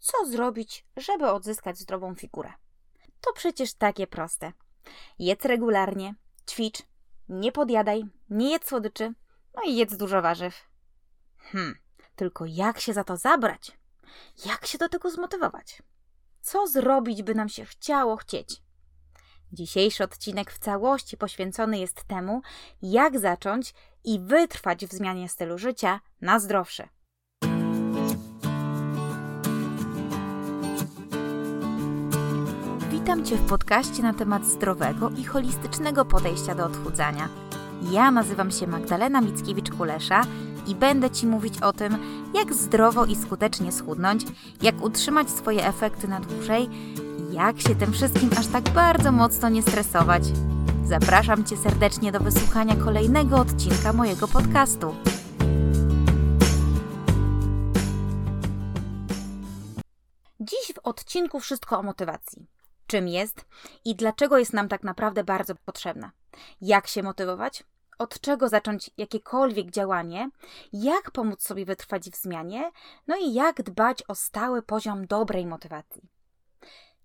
co zrobić, żeby odzyskać zdrową figurę. To przecież takie proste. Jedz regularnie, ćwicz, nie podjadaj, nie jedz słodyczy, no i jedz dużo warzyw. Hmm, tylko jak się za to zabrać? Jak się do tego zmotywować? Co zrobić, by nam się chciało chcieć? Dzisiejszy odcinek w całości poświęcony jest temu, jak zacząć i wytrwać w zmianie stylu życia na zdrowszy. Witam Cię w podcaście na temat zdrowego i holistycznego podejścia do odchudzania. Ja nazywam się Magdalena Mickiewicz-Kulesza i będę Ci mówić o tym, jak zdrowo i skutecznie schudnąć, jak utrzymać swoje efekty na dłużej i jak się tym wszystkim aż tak bardzo mocno nie stresować. Zapraszam Cię serdecznie do wysłuchania kolejnego odcinka mojego podcastu. Dziś w odcinku wszystko o motywacji czym jest i dlaczego jest nam tak naprawdę bardzo potrzebna. Jak się motywować? Od czego zacząć jakiekolwiek działanie? Jak pomóc sobie wytrwać w zmianie? No i jak dbać o stały poziom dobrej motywacji.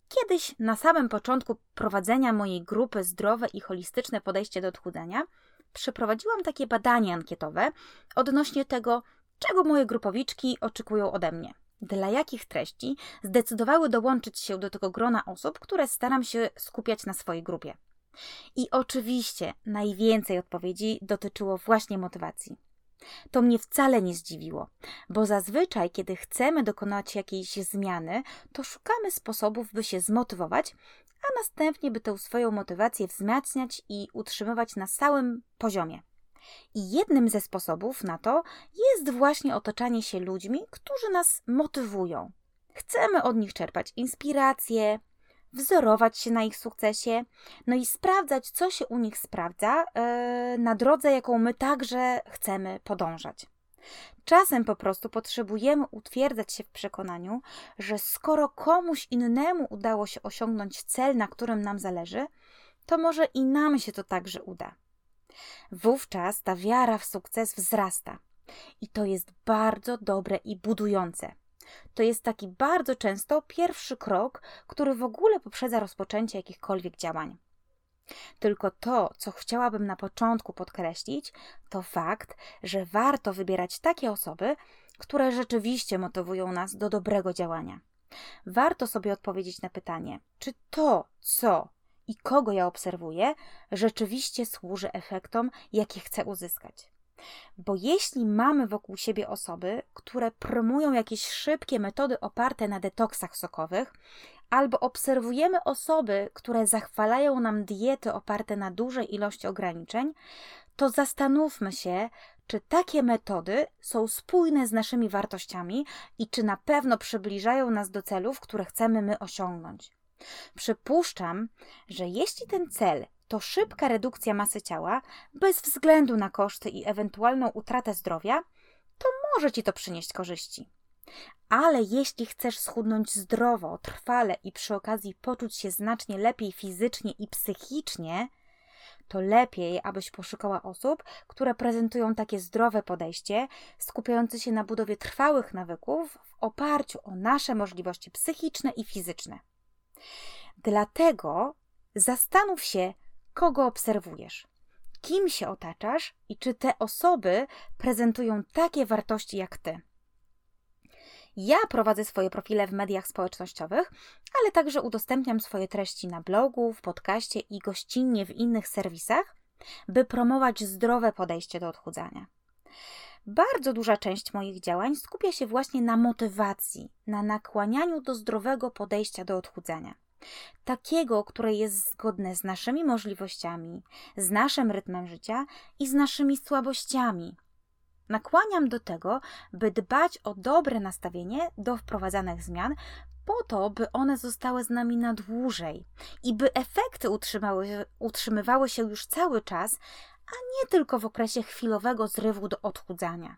Kiedyś na samym początku prowadzenia mojej grupy Zdrowe i Holistyczne Podejście do Odchudzania przeprowadziłam takie badanie ankietowe odnośnie tego, czego moje grupowiczki oczekują ode mnie dla jakich treści zdecydowały dołączyć się do tego grona osób, które staram się skupiać na swojej grupie. I oczywiście najwięcej odpowiedzi dotyczyło właśnie motywacji. To mnie wcale nie zdziwiło, bo zazwyczaj, kiedy chcemy dokonać jakiejś zmiany, to szukamy sposobów, by się zmotywować, a następnie, by tę swoją motywację wzmacniać i utrzymywać na stałym poziomie. I jednym ze sposobów na to jest właśnie otaczanie się ludźmi, którzy nas motywują. Chcemy od nich czerpać inspirację, wzorować się na ich sukcesie, no i sprawdzać, co się u nich sprawdza yy, na drodze, jaką my także chcemy podążać. Czasem po prostu potrzebujemy utwierdzać się w przekonaniu, że skoro komuś innemu udało się osiągnąć cel, na którym nam zależy, to może i nam się to także uda. Wówczas ta wiara w sukces wzrasta. I to jest bardzo dobre i budujące. To jest taki bardzo często pierwszy krok, który w ogóle poprzedza rozpoczęcie jakichkolwiek działań. Tylko to, co chciałabym na początku podkreślić, to fakt, że warto wybierać takie osoby, które rzeczywiście motywują nas do dobrego działania. Warto sobie odpowiedzieć na pytanie, czy to, co i kogo ja obserwuję, rzeczywiście służy efektom, jakie chcę uzyskać. Bo jeśli mamy wokół siebie osoby, które promują jakieś szybkie metody oparte na detoksach sokowych, albo obserwujemy osoby, które zachwalają nam diety oparte na dużej ilości ograniczeń, to zastanówmy się, czy takie metody są spójne z naszymi wartościami i czy na pewno przybliżają nas do celów, które chcemy my osiągnąć. Przypuszczam, że jeśli ten cel to szybka redukcja masy ciała, bez względu na koszty i ewentualną utratę zdrowia, to może ci to przynieść korzyści. Ale jeśli chcesz schudnąć zdrowo, trwale i przy okazji poczuć się znacznie lepiej fizycznie i psychicznie, to lepiej, abyś poszukała osób, które prezentują takie zdrowe podejście, skupiające się na budowie trwałych nawyków w oparciu o nasze możliwości psychiczne i fizyczne. Dlatego zastanów się, kogo obserwujesz, kim się otaczasz i czy te osoby prezentują takie wartości jak ty. Ja prowadzę swoje profile w mediach społecznościowych, ale także udostępniam swoje treści na blogu, w podcaście i gościnnie w innych serwisach, by promować zdrowe podejście do odchudzania. Bardzo duża część moich działań skupia się właśnie na motywacji, na nakłanianiu do zdrowego podejścia do odchudzania. Takiego, które jest zgodne z naszymi możliwościami, z naszym rytmem życia i z naszymi słabościami. Nakłaniam do tego, by dbać o dobre nastawienie do wprowadzanych zmian, po to, by one zostały z nami na dłużej i by efekty utrzymywały się już cały czas, a nie tylko w okresie chwilowego zrywu do odchudzania.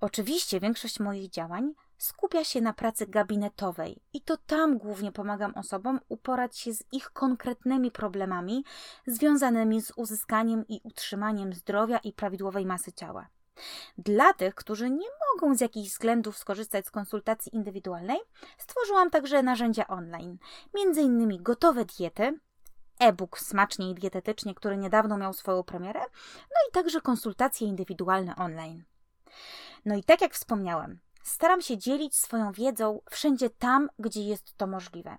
Oczywiście większość moich działań skupia się na pracy gabinetowej i to tam głównie pomagam osobom uporać się z ich konkretnymi problemami związanymi z uzyskaniem i utrzymaniem zdrowia i prawidłowej masy ciała. Dla tych, którzy nie mogą z jakichś względów skorzystać z konsultacji indywidualnej, stworzyłam także narzędzia online, m.in. gotowe diety, e-book Smacznie i Dietetycznie, który niedawno miał swoją premierę, no i także konsultacje indywidualne online. No i tak jak wspomniałem, staram się dzielić swoją wiedzą wszędzie tam, gdzie jest to możliwe.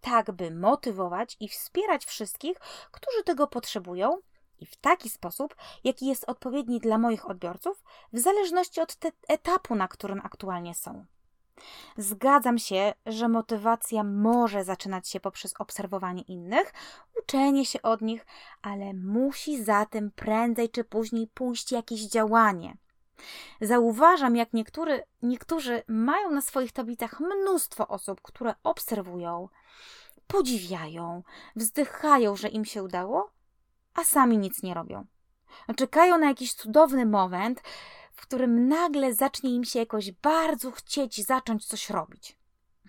Tak, by motywować i wspierać wszystkich, którzy tego potrzebują, i w taki sposób, jaki jest odpowiedni dla moich odbiorców, w zależności od etapu, na którym aktualnie są. Zgadzam się, że motywacja może zaczynać się poprzez obserwowanie innych, uczenie się od nich, ale musi za tym prędzej czy później pójść jakieś działanie. Zauważam, jak niektóry, niektórzy mają na swoich tablicach mnóstwo osób, które obserwują, podziwiają, wzdychają, że im się udało, a sami nic nie robią. Czekają na jakiś cudowny moment, w którym nagle zacznie im się jakoś bardzo chcieć zacząć coś robić.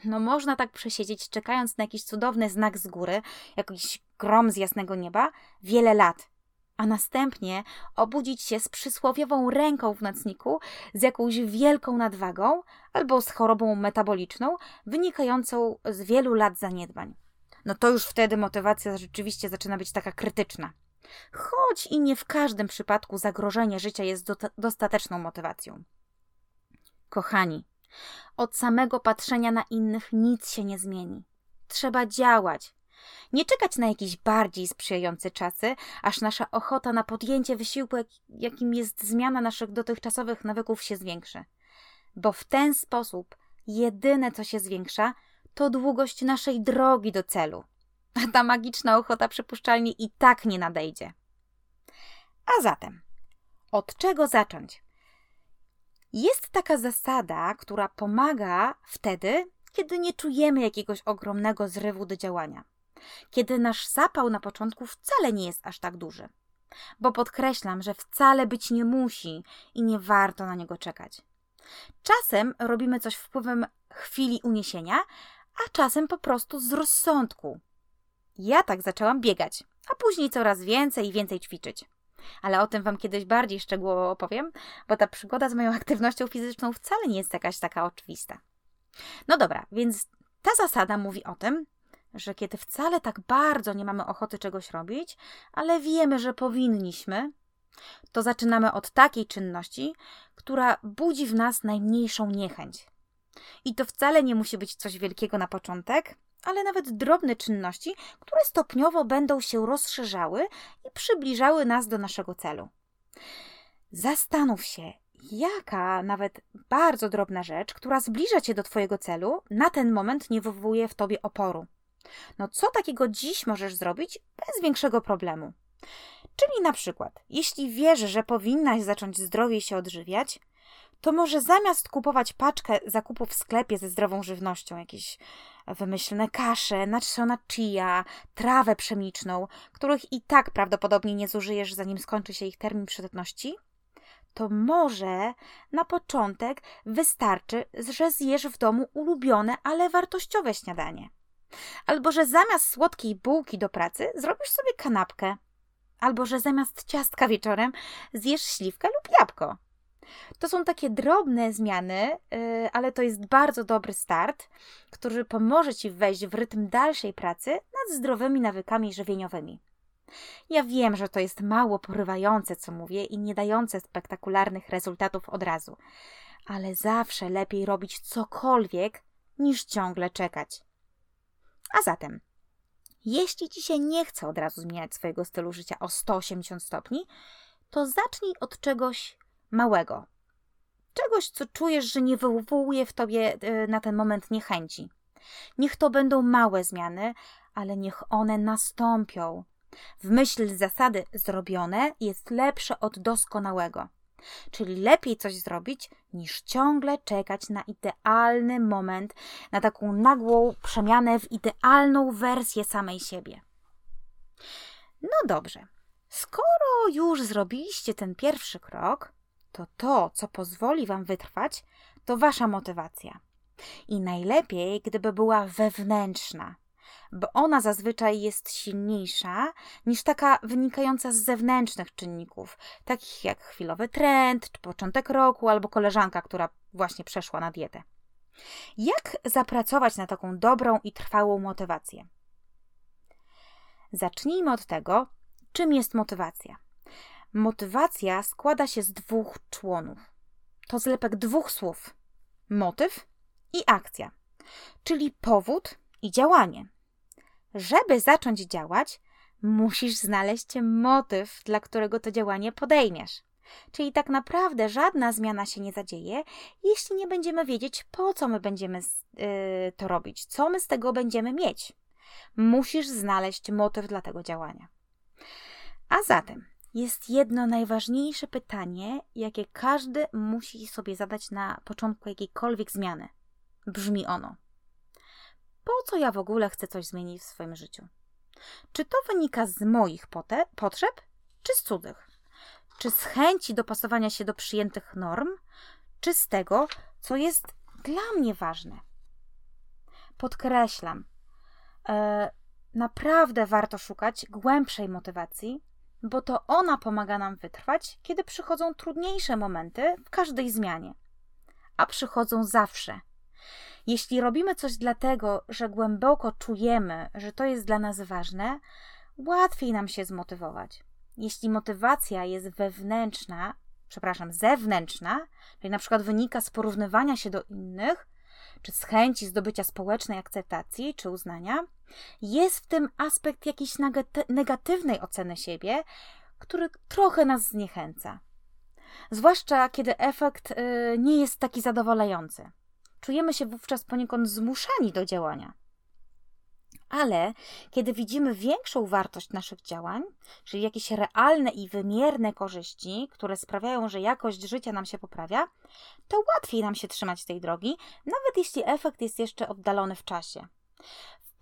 No można tak przesiedzieć, czekając na jakiś cudowny znak z góry, jakiś grom z jasnego nieba, wiele lat, a następnie obudzić się z przysłowiową ręką w nocniku, z jakąś wielką nadwagą albo z chorobą metaboliczną wynikającą z wielu lat zaniedbań. No to już wtedy motywacja rzeczywiście zaczyna być taka krytyczna. Choć i nie w każdym przypadku zagrożenie życia jest dostateczną motywacją. Kochani, od samego patrzenia na innych nic się nie zmieni. Trzeba działać. Nie czekać na jakieś bardziej sprzyjające czasy, aż nasza ochota na podjęcie wysiłku, jakim jest zmiana naszych dotychczasowych nawyków, się zwiększy. Bo w ten sposób jedyne, co się zwiększa, to długość naszej drogi do celu ta magiczna ochota przypuszczalnie i tak nie nadejdzie. A zatem, od czego zacząć? Jest taka zasada, która pomaga wtedy, kiedy nie czujemy jakiegoś ogromnego zrywu do działania, kiedy nasz zapał na początku wcale nie jest aż tak duży. Bo podkreślam, że wcale być nie musi i nie warto na niego czekać. Czasem robimy coś wpływem chwili uniesienia, a czasem po prostu z rozsądku, ja tak zaczęłam biegać, a później coraz więcej i więcej ćwiczyć. Ale o tym Wam kiedyś bardziej szczegółowo opowiem, bo ta przygoda z moją aktywnością fizyczną wcale nie jest jakaś taka oczywista. No dobra, więc ta zasada mówi o tym, że kiedy wcale tak bardzo nie mamy ochoty czegoś robić, ale wiemy, że powinniśmy, to zaczynamy od takiej czynności, która budzi w nas najmniejszą niechęć. I to wcale nie musi być coś wielkiego na początek, ale nawet drobne czynności, które stopniowo będą się rozszerzały i przybliżały nas do naszego celu. Zastanów się, jaka nawet bardzo drobna rzecz, która zbliża cię do Twojego celu, na ten moment nie wywołuje w tobie oporu. No, co takiego dziś możesz zrobić bez większego problemu? Czyli na przykład, jeśli wiesz, że powinnaś zacząć zdrowiej się odżywiać, to może zamiast kupować paczkę zakupów w sklepie ze zdrową żywnością, jakieś wymyślne kasze, nasiona chia, trawę pszeniczną, których i tak prawdopodobnie nie zużyjesz, zanim skończy się ich termin przydatności, to może na początek wystarczy, że zjesz w domu ulubione, ale wartościowe śniadanie. Albo że zamiast słodkiej bułki do pracy zrobisz sobie kanapkę. Albo że zamiast ciastka wieczorem zjesz śliwkę lub jabłko. To są takie drobne zmiany, y, ale to jest bardzo dobry start, który pomoże Ci wejść w rytm dalszej pracy nad zdrowymi nawykami żywieniowymi. Ja wiem, że to jest mało porywające, co mówię, i nie dające spektakularnych rezultatów od razu, ale zawsze lepiej robić cokolwiek, niż ciągle czekać. A zatem, jeśli Ci się nie chce od razu zmieniać swojego stylu życia o 180 stopni, to zacznij od czegoś małego. Czegoś, co czujesz, że nie wywołuje w tobie e, na ten moment niechęci. Niech to będą małe zmiany, ale niech one nastąpią. W myśl zasady zrobione jest lepsze od doskonałego. Czyli lepiej coś zrobić, niż ciągle czekać na idealny moment, na taką nagłą przemianę w idealną wersję samej siebie. No dobrze. Skoro już zrobiliście ten pierwszy krok, to to, co pozwoli Wam wytrwać, to Wasza motywacja. I najlepiej, gdyby była wewnętrzna, bo ona zazwyczaj jest silniejsza niż taka wynikająca z zewnętrznych czynników, takich jak chwilowy trend, czy początek roku, albo koleżanka, która właśnie przeszła na dietę. Jak zapracować na taką dobrą i trwałą motywację? Zacznijmy od tego, czym jest motywacja. Motywacja składa się z dwóch członów. To zlepek dwóch słów: motyw i akcja, czyli powód i działanie. Żeby zacząć działać, musisz znaleźć motyw, dla którego to działanie podejmiesz. Czyli tak naprawdę żadna zmiana się nie zadzieje, jeśli nie będziemy wiedzieć, po co my będziemy yy, to robić, co my z tego będziemy mieć. Musisz znaleźć motyw dla tego działania. A zatem jest jedno najważniejsze pytanie, jakie każdy musi sobie zadać na początku jakiejkolwiek zmiany. Brzmi ono: Po co ja w ogóle chcę coś zmienić w swoim życiu? Czy to wynika z moich potrzeb, czy z cudzych? Czy z chęci dopasowania się do przyjętych norm, czy z tego, co jest dla mnie ważne? Podkreślam, e, naprawdę warto szukać głębszej motywacji, bo to ona pomaga nam wytrwać, kiedy przychodzą trudniejsze momenty w każdej zmianie. A przychodzą zawsze. Jeśli robimy coś dlatego, że głęboko czujemy, że to jest dla nas ważne, łatwiej nam się zmotywować. Jeśli motywacja jest wewnętrzna, przepraszam, zewnętrzna, czyli na przykład wynika z porównywania się do innych, czy z chęci zdobycia społecznej akceptacji czy uznania, jest w tym aspekt jakiejś negatywnej oceny siebie, który trochę nas zniechęca. Zwłaszcza kiedy efekt y, nie jest taki zadowalający. Czujemy się wówczas poniekąd zmuszani do działania. Ale kiedy widzimy większą wartość naszych działań, czyli jakieś realne i wymierne korzyści, które sprawiają, że jakość życia nam się poprawia, to łatwiej nam się trzymać tej drogi, nawet jeśli efekt jest jeszcze oddalony w czasie.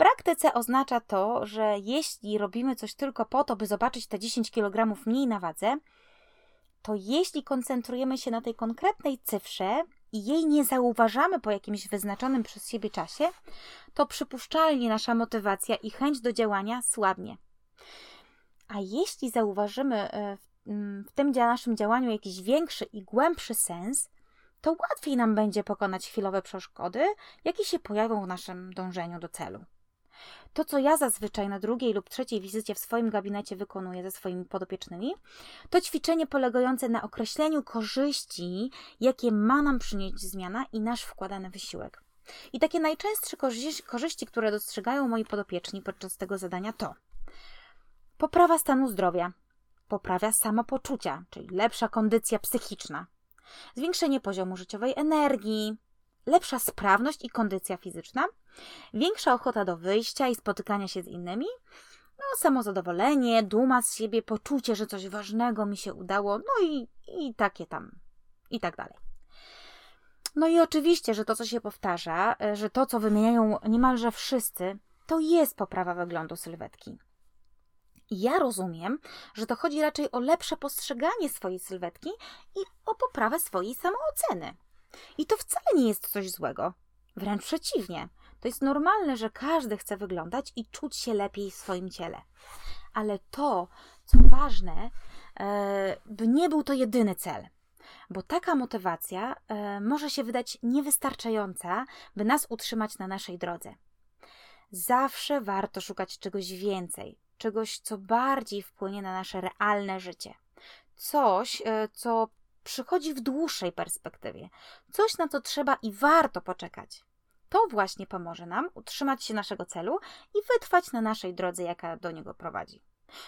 Praktyce oznacza to, że jeśli robimy coś tylko po to, by zobaczyć te 10 kg mniej na wadze, to jeśli koncentrujemy się na tej konkretnej cyfrze i jej nie zauważamy po jakimś wyznaczonym przez siebie czasie, to przypuszczalnie nasza motywacja i chęć do działania słabnie. A jeśli zauważymy e, mm, w tym naszym działaniu jakiś większy i głębszy sens, to łatwiej nam będzie pokonać chwilowe przeszkody, jakie się pojawią w naszym dążeniu do celu. To, co ja zazwyczaj na drugiej lub trzeciej wizycie w swoim gabinecie wykonuję ze swoimi podopiecznymi, to ćwiczenie polegające na określeniu korzyści, jakie ma nam przynieść zmiana i nasz wkładany wysiłek. I takie najczęstsze korzyści, które dostrzegają moi podopieczni podczas tego zadania to poprawa stanu zdrowia, poprawia samopoczucia, czyli lepsza kondycja psychiczna, zwiększenie poziomu życiowej energii, lepsza sprawność i kondycja fizyczna, większa ochota do wyjścia i spotykania się z innymi, no, samozadowolenie, duma z siebie, poczucie, że coś ważnego mi się udało, no i, i takie tam, i tak dalej. No i oczywiście, że to, co się powtarza, że to, co wymieniają niemalże wszyscy, to jest poprawa wyglądu sylwetki. Ja rozumiem, że to chodzi raczej o lepsze postrzeganie swojej sylwetki i o poprawę swojej samooceny. I to wcale nie jest coś złego. Wręcz przeciwnie. To jest normalne, że każdy chce wyglądać i czuć się lepiej w swoim ciele. Ale to, co ważne, e, by nie był to jedyny cel. Bo taka motywacja e, może się wydać niewystarczająca, by nas utrzymać na naszej drodze. Zawsze warto szukać czegoś więcej, czegoś, co bardziej wpłynie na nasze realne życie. Coś, e, co przychodzi w dłuższej perspektywie. Coś, na co trzeba i warto poczekać. To właśnie pomoże nam utrzymać się naszego celu i wytrwać na naszej drodze, jaka do niego prowadzi.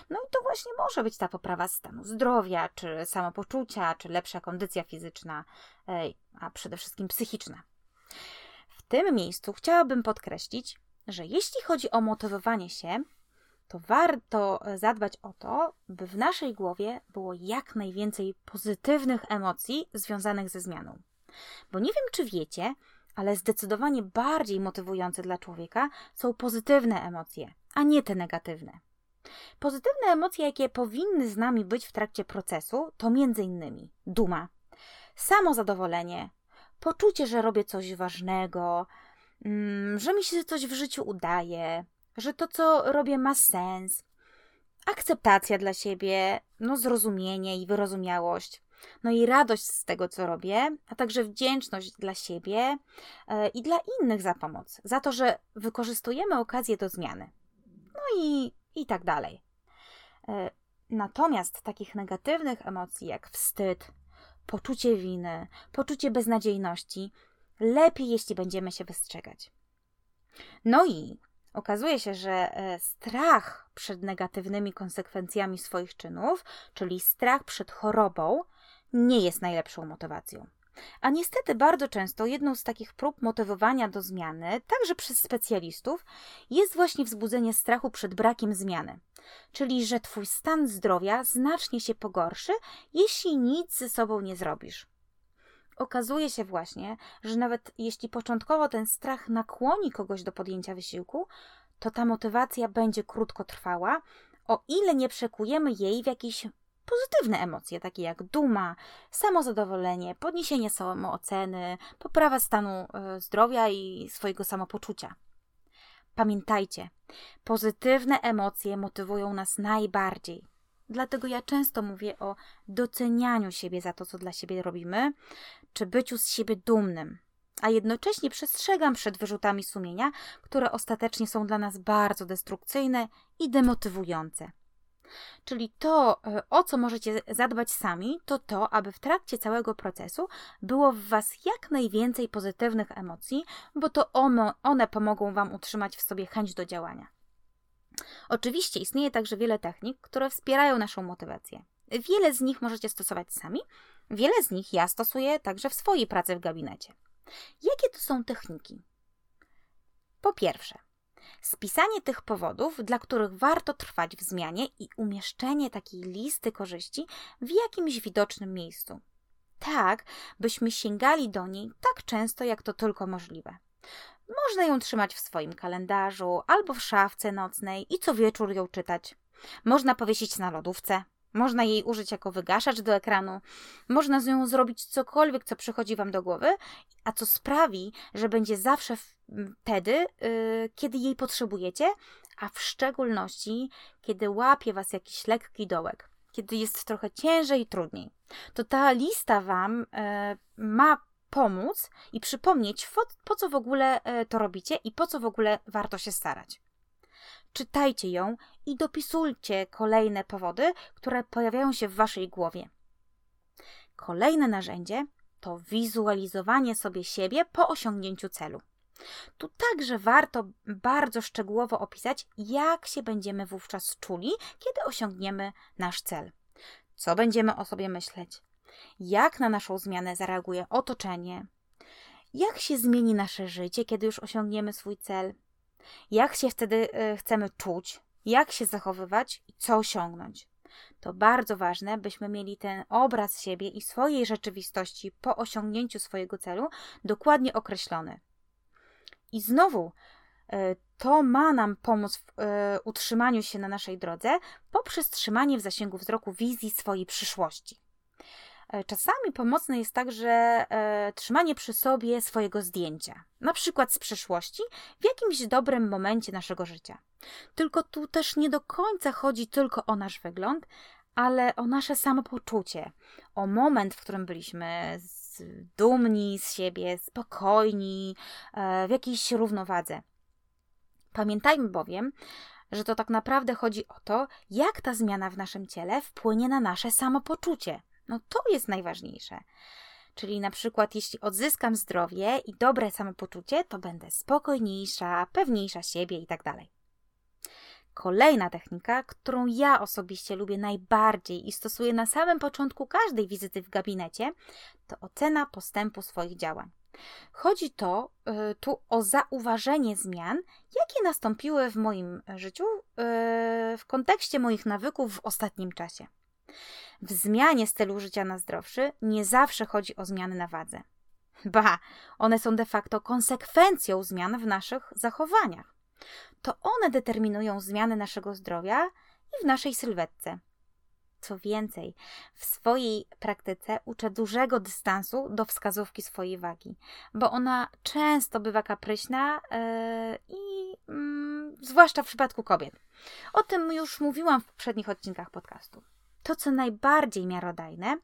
No i to właśnie może być ta poprawa stanu zdrowia, czy samopoczucia, czy lepsza kondycja fizyczna, a przede wszystkim psychiczna. W tym miejscu chciałabym podkreślić, że jeśli chodzi o motywowanie się, to warto zadbać o to, by w naszej głowie było jak najwięcej pozytywnych emocji związanych ze zmianą. Bo nie wiem, czy wiecie, ale zdecydowanie bardziej motywujące dla człowieka są pozytywne emocje, a nie te negatywne. Pozytywne emocje, jakie powinny z nami być w trakcie procesu, to m.in. duma, samozadowolenie, poczucie, że robię coś ważnego, mm, że mi się coś w życiu udaje, że to, co robię, ma sens. Akceptacja dla siebie, no zrozumienie i wyrozumiałość. No i radość z tego, co robię, a także wdzięczność dla siebie e, i dla innych za pomoc, za to, że wykorzystujemy okazję do zmiany. No i, i tak dalej. E, natomiast takich negatywnych emocji jak wstyd, poczucie winy, poczucie beznadziejności, lepiej, jeśli będziemy się wystrzegać. No i okazuje się, że e, strach przed negatywnymi konsekwencjami swoich czynów, czyli strach przed chorobą, nie jest najlepszą motywacją. A niestety bardzo często jedną z takich prób motywowania do zmiany, także przez specjalistów, jest właśnie wzbudzenie strachu przed brakiem zmiany. Czyli, że Twój stan zdrowia znacznie się pogorszy, jeśli nic ze sobą nie zrobisz. Okazuje się właśnie, że nawet jeśli początkowo ten strach nakłoni kogoś do podjęcia wysiłku, to ta motywacja będzie krótkotrwała, o ile nie przekujemy jej w jakiś pozytywne emocje, takie jak duma, samozadowolenie, podniesienie samooceny, poprawa stanu e, zdrowia i swojego samopoczucia. Pamiętajcie, pozytywne emocje motywują nas najbardziej. Dlatego ja często mówię o docenianiu siebie za to, co dla siebie robimy, czy byciu z siebie dumnym. A jednocześnie przestrzegam przed wyrzutami sumienia, które ostatecznie są dla nas bardzo destrukcyjne i demotywujące. Czyli to, e, o co możecie zadbać sami, to to, aby w trakcie całego procesu było w Was jak najwięcej pozytywnych emocji, bo to one, one pomogą Wam utrzymać w sobie chęć do działania. Oczywiście istnieje także wiele technik, które wspierają naszą motywację. Wiele z nich możecie stosować sami, wiele z nich ja stosuję także w swojej pracy w gabinecie. Jakie to są techniki? Po pierwsze, Spisanie tych powodów, dla których warto trwać w zmianie i umieszczenie takiej listy korzyści w jakimś widocznym miejscu. Tak, byśmy sięgali do niej tak często, jak to tylko możliwe. Można ją trzymać w swoim kalendarzu albo w szafce nocnej i co wieczór ją czytać. Można powiesić na lodówce. Można jej użyć jako wygaszacz do ekranu. Można z nią zrobić cokolwiek, co przychodzi Wam do głowy, a co sprawi, że będzie zawsze wtedy, yy, kiedy jej potrzebujecie, a w szczególności, kiedy łapie Was jakiś lekki dołek, kiedy jest trochę ciężej i trudniej. To ta lista Wam yy, ma pomóc i przypomnieć, po, po co w ogóle yy, to robicie i po co w ogóle warto się starać czytajcie ją i dopisujcie kolejne powody, które pojawiają się w waszej głowie. Kolejne narzędzie to wizualizowanie sobie siebie po osiągnięciu celu. Tu także warto bardzo szczegółowo opisać, jak się będziemy wówczas czuli, kiedy osiągniemy nasz cel. Co będziemy o sobie myśleć? Jak na naszą zmianę zareaguje otoczenie? Jak się zmieni nasze życie, kiedy już osiągniemy swój cel? Jak się wtedy e, chcemy czuć, jak się zachowywać i co osiągnąć. To bardzo ważne, byśmy mieli ten obraz siebie i swojej rzeczywistości po osiągnięciu swojego celu dokładnie określony. I znowu e, to ma nam pomóc w e, utrzymaniu się na naszej drodze poprzez trzymanie w zasięgu wzroku wizji swojej przyszłości. E, czasami pomocne jest także e, trzymanie przy sobie swojego zdjęcia, na przykład z przeszłości, w jakimś dobrym momencie naszego życia. Tylko tu też nie do końca chodzi tylko o nasz wygląd, ale o nasze samopoczucie, o moment, w którym byliśmy dumni z siebie, spokojni, e, w jakiejś równowadze. Pamiętajmy bowiem, że to tak naprawdę chodzi o to, jak ta zmiana w naszym ciele wpłynie na nasze samopoczucie. No to jest najważniejsze. Czyli na przykład, jeśli odzyskam zdrowie i dobre samopoczucie, to będę spokojniejsza, pewniejsza siebie i tak dalej. Kolejna technika, którą ja osobiście lubię najbardziej i stosuję na samym początku każdej wizyty w gabinecie, to ocena postępu swoich działań. Chodzi to y, tu o zauważenie zmian, jakie nastąpiły w moim życiu y, w kontekście moich nawyków w ostatnim czasie. W zmianie stylu życia na zdrowszy nie zawsze chodzi o zmiany na wadze. Ba, one są de facto konsekwencją zmian w naszych zachowaniach. To one determinują zmiany naszego zdrowia i w naszej sylwetce. Co więcej, w swojej praktyce uczę dużego dystansu do wskazówki swojej wagi, bo ona często bywa kapryśna yy, i yy, zwłaszcza w przypadku kobiet. O tym już mówiłam w poprzednich odcinkach podcastu. To, co najbardziej miarodajne,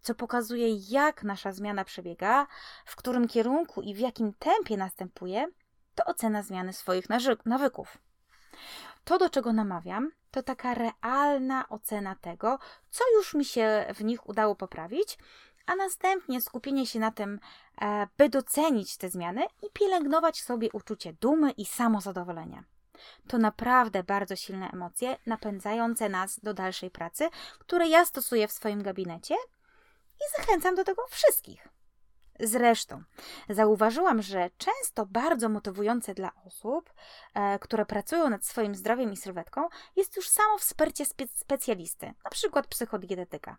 co pokazuje, jak nasza zmiana przebiega, w którym kierunku i w jakim tempie następuje, to ocena zmiany swoich nawyków. To, do czego namawiam, to taka realna ocena tego, co już mi się w nich udało poprawić, a następnie skupienie się na tym, e, by docenić te zmiany i pielęgnować sobie uczucie dumy i samozadowolenia. To naprawdę bardzo silne emocje, napędzające nas do dalszej pracy, które ja stosuję w swoim gabinecie i zachęcam do tego wszystkich. Zresztą zauważyłam, że często bardzo motywujące dla osób, e, które pracują nad swoim zdrowiem i sylwetką, jest już samo wsparcie spe specjalisty, na przykład psychodietetyka.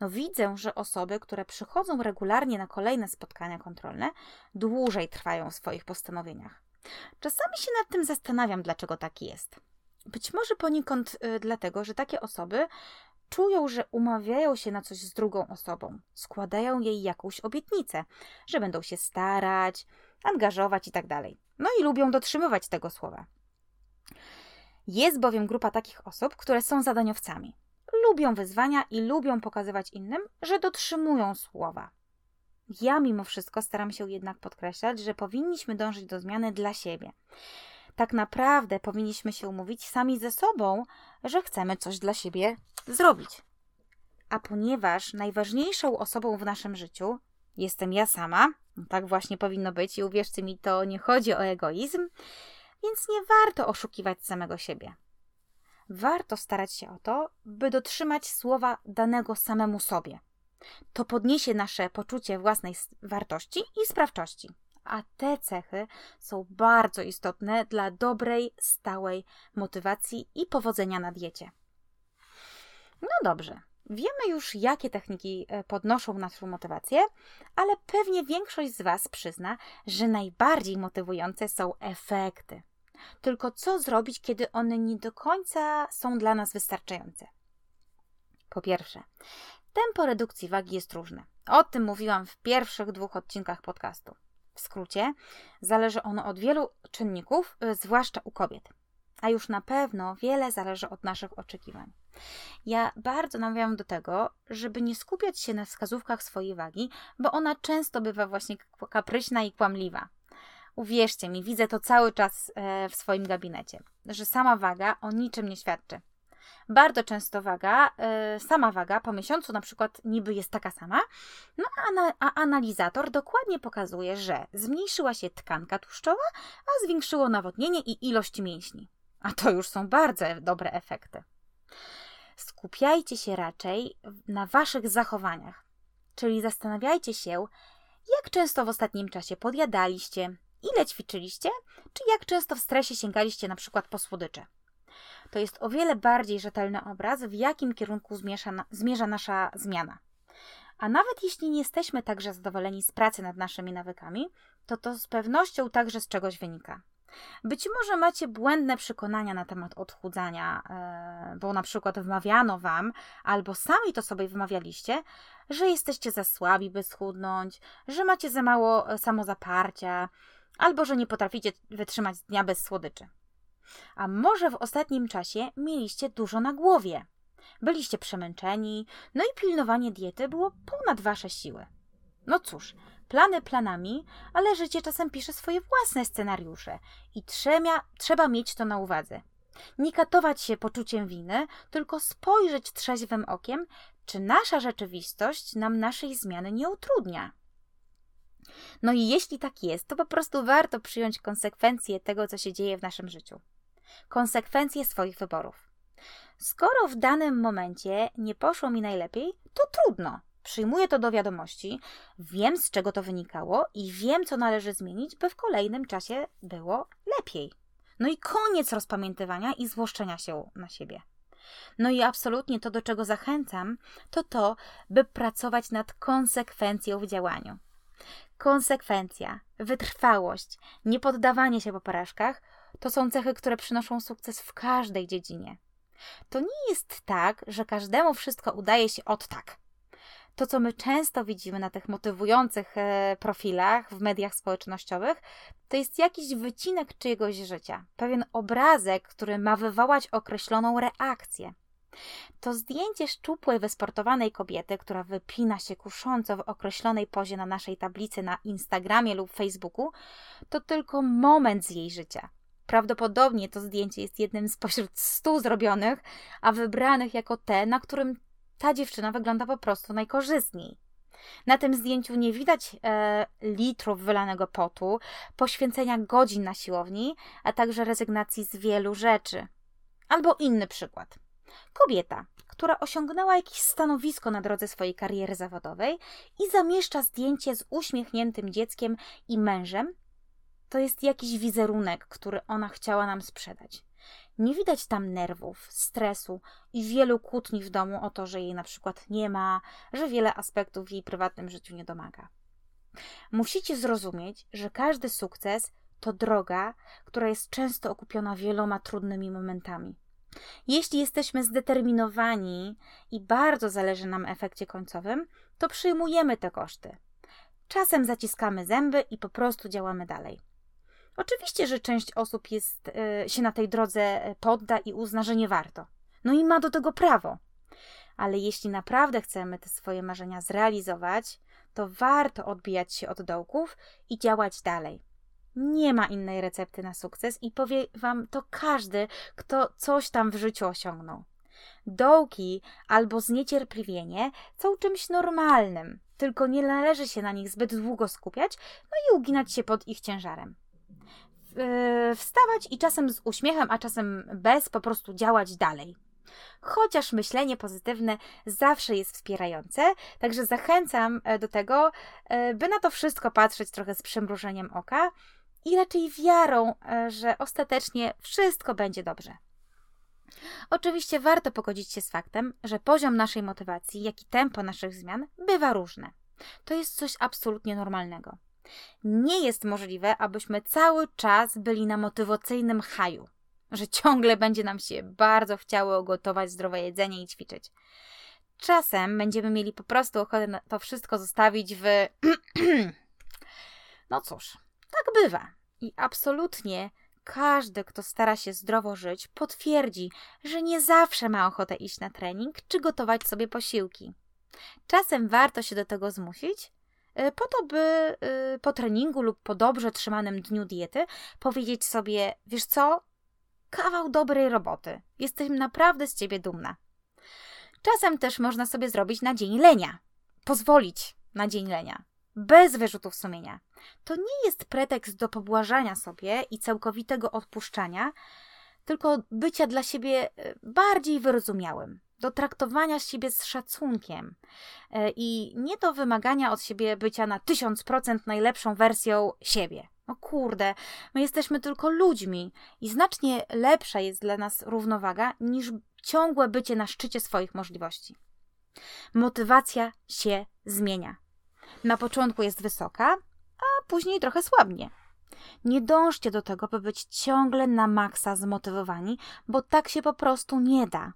No widzę, że osoby, które przychodzą regularnie na kolejne spotkania kontrolne, dłużej trwają w swoich postanowieniach. Czasami się nad tym zastanawiam, dlaczego tak jest. Być może poniekąd y, dlatego, że takie osoby czują, że umawiają się na coś z drugą osobą, składają jej jakąś obietnicę, że będą się starać, angażować itd. Tak no i lubią dotrzymywać tego słowa. Jest bowiem grupa takich osób, które są zadaniowcami. Lubią wyzwania i lubią pokazywać innym, że dotrzymują słowa. Ja mimo wszystko staram się jednak podkreślać, że powinniśmy dążyć do zmiany dla siebie. Tak naprawdę powinniśmy się umówić sami ze sobą, że chcemy coś dla siebie zrobić. A ponieważ najważniejszą osobą w naszym życiu jestem ja sama, no tak właśnie powinno być i uwierzcie mi, to nie chodzi o egoizm, więc nie warto oszukiwać samego siebie. Warto starać się o to, by dotrzymać słowa danego samemu sobie. To podniesie nasze poczucie własnej wartości i sprawczości. A te cechy są bardzo istotne dla dobrej, stałej motywacji i powodzenia na diecie. No dobrze, wiemy już, jakie techniki e, podnoszą naszą motywację, ale pewnie większość z Was przyzna, że najbardziej motywujące są efekty. Tylko co zrobić, kiedy one nie do końca są dla nas wystarczające? Po pierwsze, tempo redukcji wagi jest różne. O tym mówiłam w pierwszych dwóch odcinkach podcastu. W skrócie, zależy ono od wielu czynników, y, zwłaszcza u kobiet. A już na pewno wiele zależy od naszych oczekiwań. Ja bardzo namawiam do tego, żeby nie skupiać się na wskazówkach swojej wagi, bo ona często bywa właśnie kapryśna i kłamliwa. Uwierzcie mi, widzę to cały czas e, w swoim gabinecie, że sama waga o niczym nie świadczy. Bardzo często waga, e, sama waga po miesiącu na przykład niby jest taka sama, no a analizator dokładnie pokazuje, że zmniejszyła się tkanka tłuszczowa, a zwiększyło nawodnienie i ilość mięśni. A to już są bardzo dobre efekty. Skupiajcie się raczej na waszych zachowaniach, czyli zastanawiajcie się, jak często w ostatnim czasie podjadaliście, ile ćwiczyliście, czy jak często w stresie sięgaliście na przykład po słodycze. To jest o wiele bardziej rzetelny obraz, w jakim kierunku zmierza, zmierza nasza zmiana. A nawet jeśli nie jesteśmy także zadowoleni z pracy nad naszymi nawykami, to to z pewnością także z czegoś wynika. Być może macie błędne przekonania na temat odchudzania, e, bo na przykład wmawiano wam, albo sami to sobie wymawialiście, że jesteście za słabi, by schudnąć, że macie za mało e, samozaparcia, albo że nie potraficie wytrzymać dnia bez słodyczy. A może w ostatnim czasie mieliście dużo na głowie. Byliście przemęczeni, no i pilnowanie diety było ponad wasze siły. No cóż, plany planami, ale życie czasem pisze swoje własne scenariusze i trzeba, trzeba mieć to na uwadze. Nie katować się poczuciem winy, tylko spojrzeć trzeźwym okiem, czy nasza rzeczywistość nam naszej zmiany nie utrudnia. No i jeśli tak jest, to po prostu warto przyjąć konsekwencje tego, co się dzieje w naszym życiu. Konsekwencje swoich wyborów. Skoro w danym momencie nie poszło mi najlepiej, to trudno. Przyjmuję to do wiadomości, wiem z czego to wynikało i wiem, co należy zmienić, by w kolejnym czasie było lepiej. No i koniec rozpamiętywania i złoszczenia się na siebie. No i absolutnie to, do czego zachęcam, to to, by pracować nad konsekwencją w działaniu. Konsekwencja, wytrwałość, niepoddawanie się po porażkach to są cechy, które przynoszą sukces w każdej dziedzinie. To nie jest tak, że każdemu wszystko udaje się od tak. To, co my często widzimy na tych motywujących e, profilach w mediach społecznościowych, to jest jakiś wycinek czyjegoś życia, pewien obrazek, który ma wywołać określoną reakcję. To zdjęcie szczupłej, wysportowanej kobiety, która wypina się kusząco w określonej pozie na naszej tablicy na Instagramie lub Facebooku, to tylko moment z jej życia. Prawdopodobnie to zdjęcie jest jednym spośród stu zrobionych, a wybranych jako te, na którym ta dziewczyna wygląda po prostu najkorzystniej. Na tym zdjęciu nie widać e, litrów wylanego potu, poświęcenia godzin na siłowni, a także rezygnacji z wielu rzeczy. Albo inny przykład. Kobieta, która osiągnęła jakieś stanowisko na drodze swojej kariery zawodowej i zamieszcza zdjęcie z uśmiechniętym dzieckiem i mężem, to jest jakiś wizerunek, który ona chciała nam sprzedać. Nie widać tam nerwów, stresu i wielu kłótni w domu o to, że jej na przykład nie ma, że wiele aspektów w jej prywatnym życiu nie domaga. Musicie zrozumieć, że każdy sukces to droga, która jest często okupiona wieloma trudnymi momentami. Jeśli jesteśmy zdeterminowani i bardzo zależy nam efekcie końcowym, to przyjmujemy te koszty. Czasem zaciskamy zęby i po prostu działamy dalej. Oczywiście, że część osób jest, y, się na tej drodze e, podda i uzna, że nie warto. No i ma do tego prawo. Ale jeśli naprawdę chcemy te swoje marzenia zrealizować, to warto odbijać się od dołków i działać dalej. Nie ma innej recepty na sukces i powie Wam to każdy, kto coś tam w życiu osiągnął. Dołki albo zniecierpliwienie są czymś normalnym, tylko nie należy się na nich zbyt długo skupiać, no i uginać się pod ich ciężarem. E, wstawać i czasem z uśmiechem, a czasem bez, po prostu działać dalej. Chociaż myślenie pozytywne zawsze jest wspierające, także zachęcam e, do tego, e, by na to wszystko patrzeć trochę z przymrużeniem oka i raczej wiarą, że ostatecznie wszystko będzie dobrze. Oczywiście warto pogodzić się z faktem, że poziom naszej motywacji, jak i tempo naszych zmian bywa różne. To jest coś absolutnie normalnego. Nie jest możliwe, abyśmy cały czas byli na motywacyjnym haju, że ciągle będzie nam się bardzo chciało gotować zdrowe jedzenie i ćwiczyć. Czasem będziemy mieli po prostu ochotę to wszystko zostawić w. no cóż, tak bywa. I absolutnie każdy, kto stara się zdrowo żyć, potwierdzi, że nie zawsze ma ochotę iść na trening czy gotować sobie posiłki. Czasem warto się do tego zmusić, po to, by y, po treningu lub po dobrze trzymanym dniu diety powiedzieć sobie: Wiesz co? Kawał dobrej roboty. Jestem naprawdę z ciebie dumna. Czasem też można sobie zrobić na dzień lenia. Pozwolić na dzień lenia. Bez wyrzutów sumienia. To nie jest pretekst do pobłażania sobie i całkowitego odpuszczania, tylko bycia dla siebie e, bardziej wyrozumiałym do traktowania siebie z szacunkiem e, i nie do wymagania od siebie bycia na 1000% najlepszą wersją siebie. No kurde, my jesteśmy tylko ludźmi i znacznie lepsza jest dla nas równowaga niż ciągłe bycie na szczycie swoich możliwości. Motywacja się zmienia. Na początku jest wysoka, a później trochę słabnie. Nie dążcie do tego, by być ciągle na maksa zmotywowani, bo tak się po prostu nie da.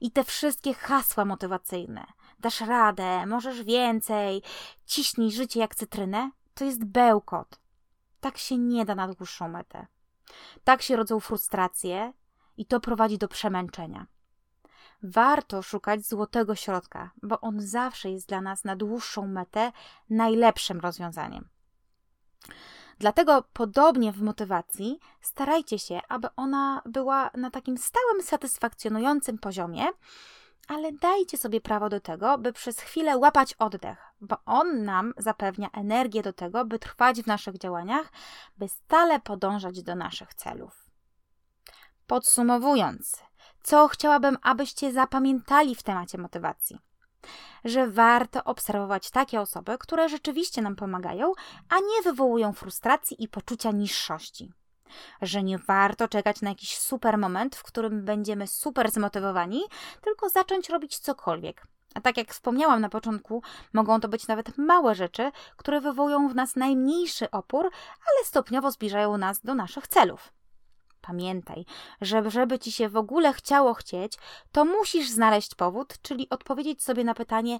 I te wszystkie hasła motywacyjne, dasz radę, możesz więcej, ciśnij życie jak cytrynę, to jest bełkot. Tak się nie da na dłuższą metę. Tak się rodzą frustracje i to prowadzi do przemęczenia. Warto szukać złotego środka, bo on zawsze jest dla nas na dłuższą metę najlepszym rozwiązaniem. Dlatego podobnie w motywacji starajcie się, aby ona była na takim stałym, satysfakcjonującym poziomie, ale dajcie sobie prawo do tego, by przez chwilę łapać oddech, bo on nam zapewnia energię do tego, by trwać w naszych działaniach, by stale podążać do naszych celów. Podsumowując, co chciałabym, abyście zapamiętali w temacie motywacji? Że warto obserwować takie osoby, które rzeczywiście nam pomagają, a nie wywołują frustracji i poczucia niższości. Że nie warto czekać na jakiś super moment, w którym będziemy super zmotywowani, tylko zacząć robić cokolwiek. A tak jak wspomniałam na początku, mogą to być nawet małe rzeczy, które wywołują w nas najmniejszy opór, ale stopniowo zbliżają nas do naszych celów. Pamiętaj, że żeby ci się w ogóle chciało chcieć, to musisz znaleźć powód, czyli odpowiedzieć sobie na pytanie,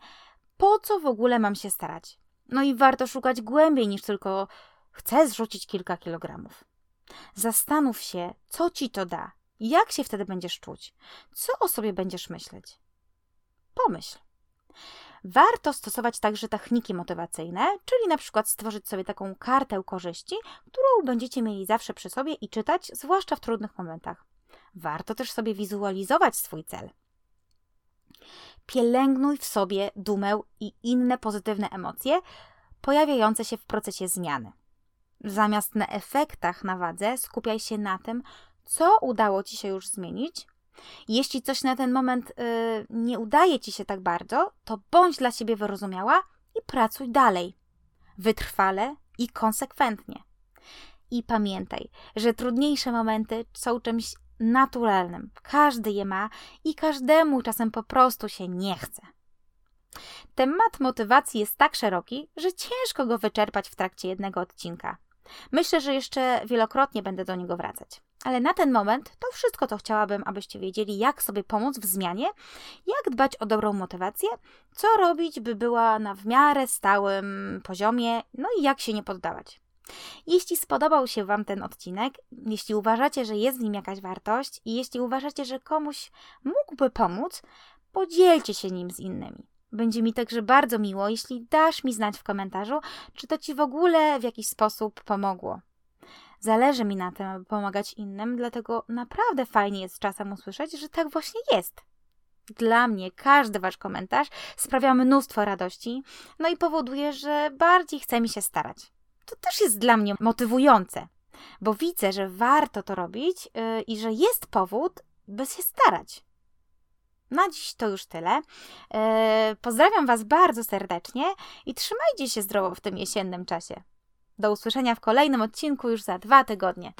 po co w ogóle mam się starać. No i warto szukać głębiej niż tylko chcę zrzucić kilka kilogramów. Zastanów się, co ci to da, jak się wtedy będziesz czuć, co o sobie będziesz myśleć. Pomyśl. Warto stosować także techniki motywacyjne, czyli na przykład stworzyć sobie taką kartę korzyści, którą będziecie mieli zawsze przy sobie i czytać, zwłaszcza w trudnych momentach. Warto też sobie wizualizować swój cel. Pielęgnuj w sobie dumę i inne pozytywne emocje pojawiające się w procesie zmiany. Zamiast na efektach na wadze, skupiaj się na tym, co udało ci się już zmienić. Jeśli coś na ten moment yy, nie udaje ci się tak bardzo, to bądź dla siebie wyrozumiała i pracuj dalej. Wytrwale i konsekwentnie. I pamiętaj, że trudniejsze momenty są czymś naturalnym. Każdy je ma i każdemu czasem po prostu się nie chce. Temat motywacji jest tak szeroki, że ciężko go wyczerpać w trakcie jednego odcinka. Myślę, że jeszcze wielokrotnie będę do niego wracać. Ale na ten moment to wszystko, co chciałabym, abyście wiedzieli, jak sobie pomóc w zmianie, jak dbać o dobrą motywację, co robić, by była na w miarę stałym poziomie, no i jak się nie poddawać. Jeśli spodobał się Wam ten odcinek, jeśli uważacie, że jest w nim jakaś wartość i jeśli uważacie, że komuś mógłby pomóc, podzielcie się nim z innymi. Będzie mi także bardzo miło, jeśli dasz mi znać w komentarzu, czy to Ci w ogóle w jakiś sposób pomogło. Zależy mi na tym, aby pomagać innym, dlatego naprawdę fajnie jest czasem usłyszeć, że tak właśnie jest. Dla mnie każdy Wasz komentarz sprawia mnóstwo radości, no i powoduje, że bardziej chce mi się starać. To też jest dla mnie motywujące, bo widzę, że warto to robić yy, i że jest powód, by się starać. Na dziś to już tyle. E, pozdrawiam Was bardzo serdecznie i trzymajcie się zdrowo w tym jesiennym czasie. Do usłyszenia w kolejnym odcinku już za dwa tygodnie.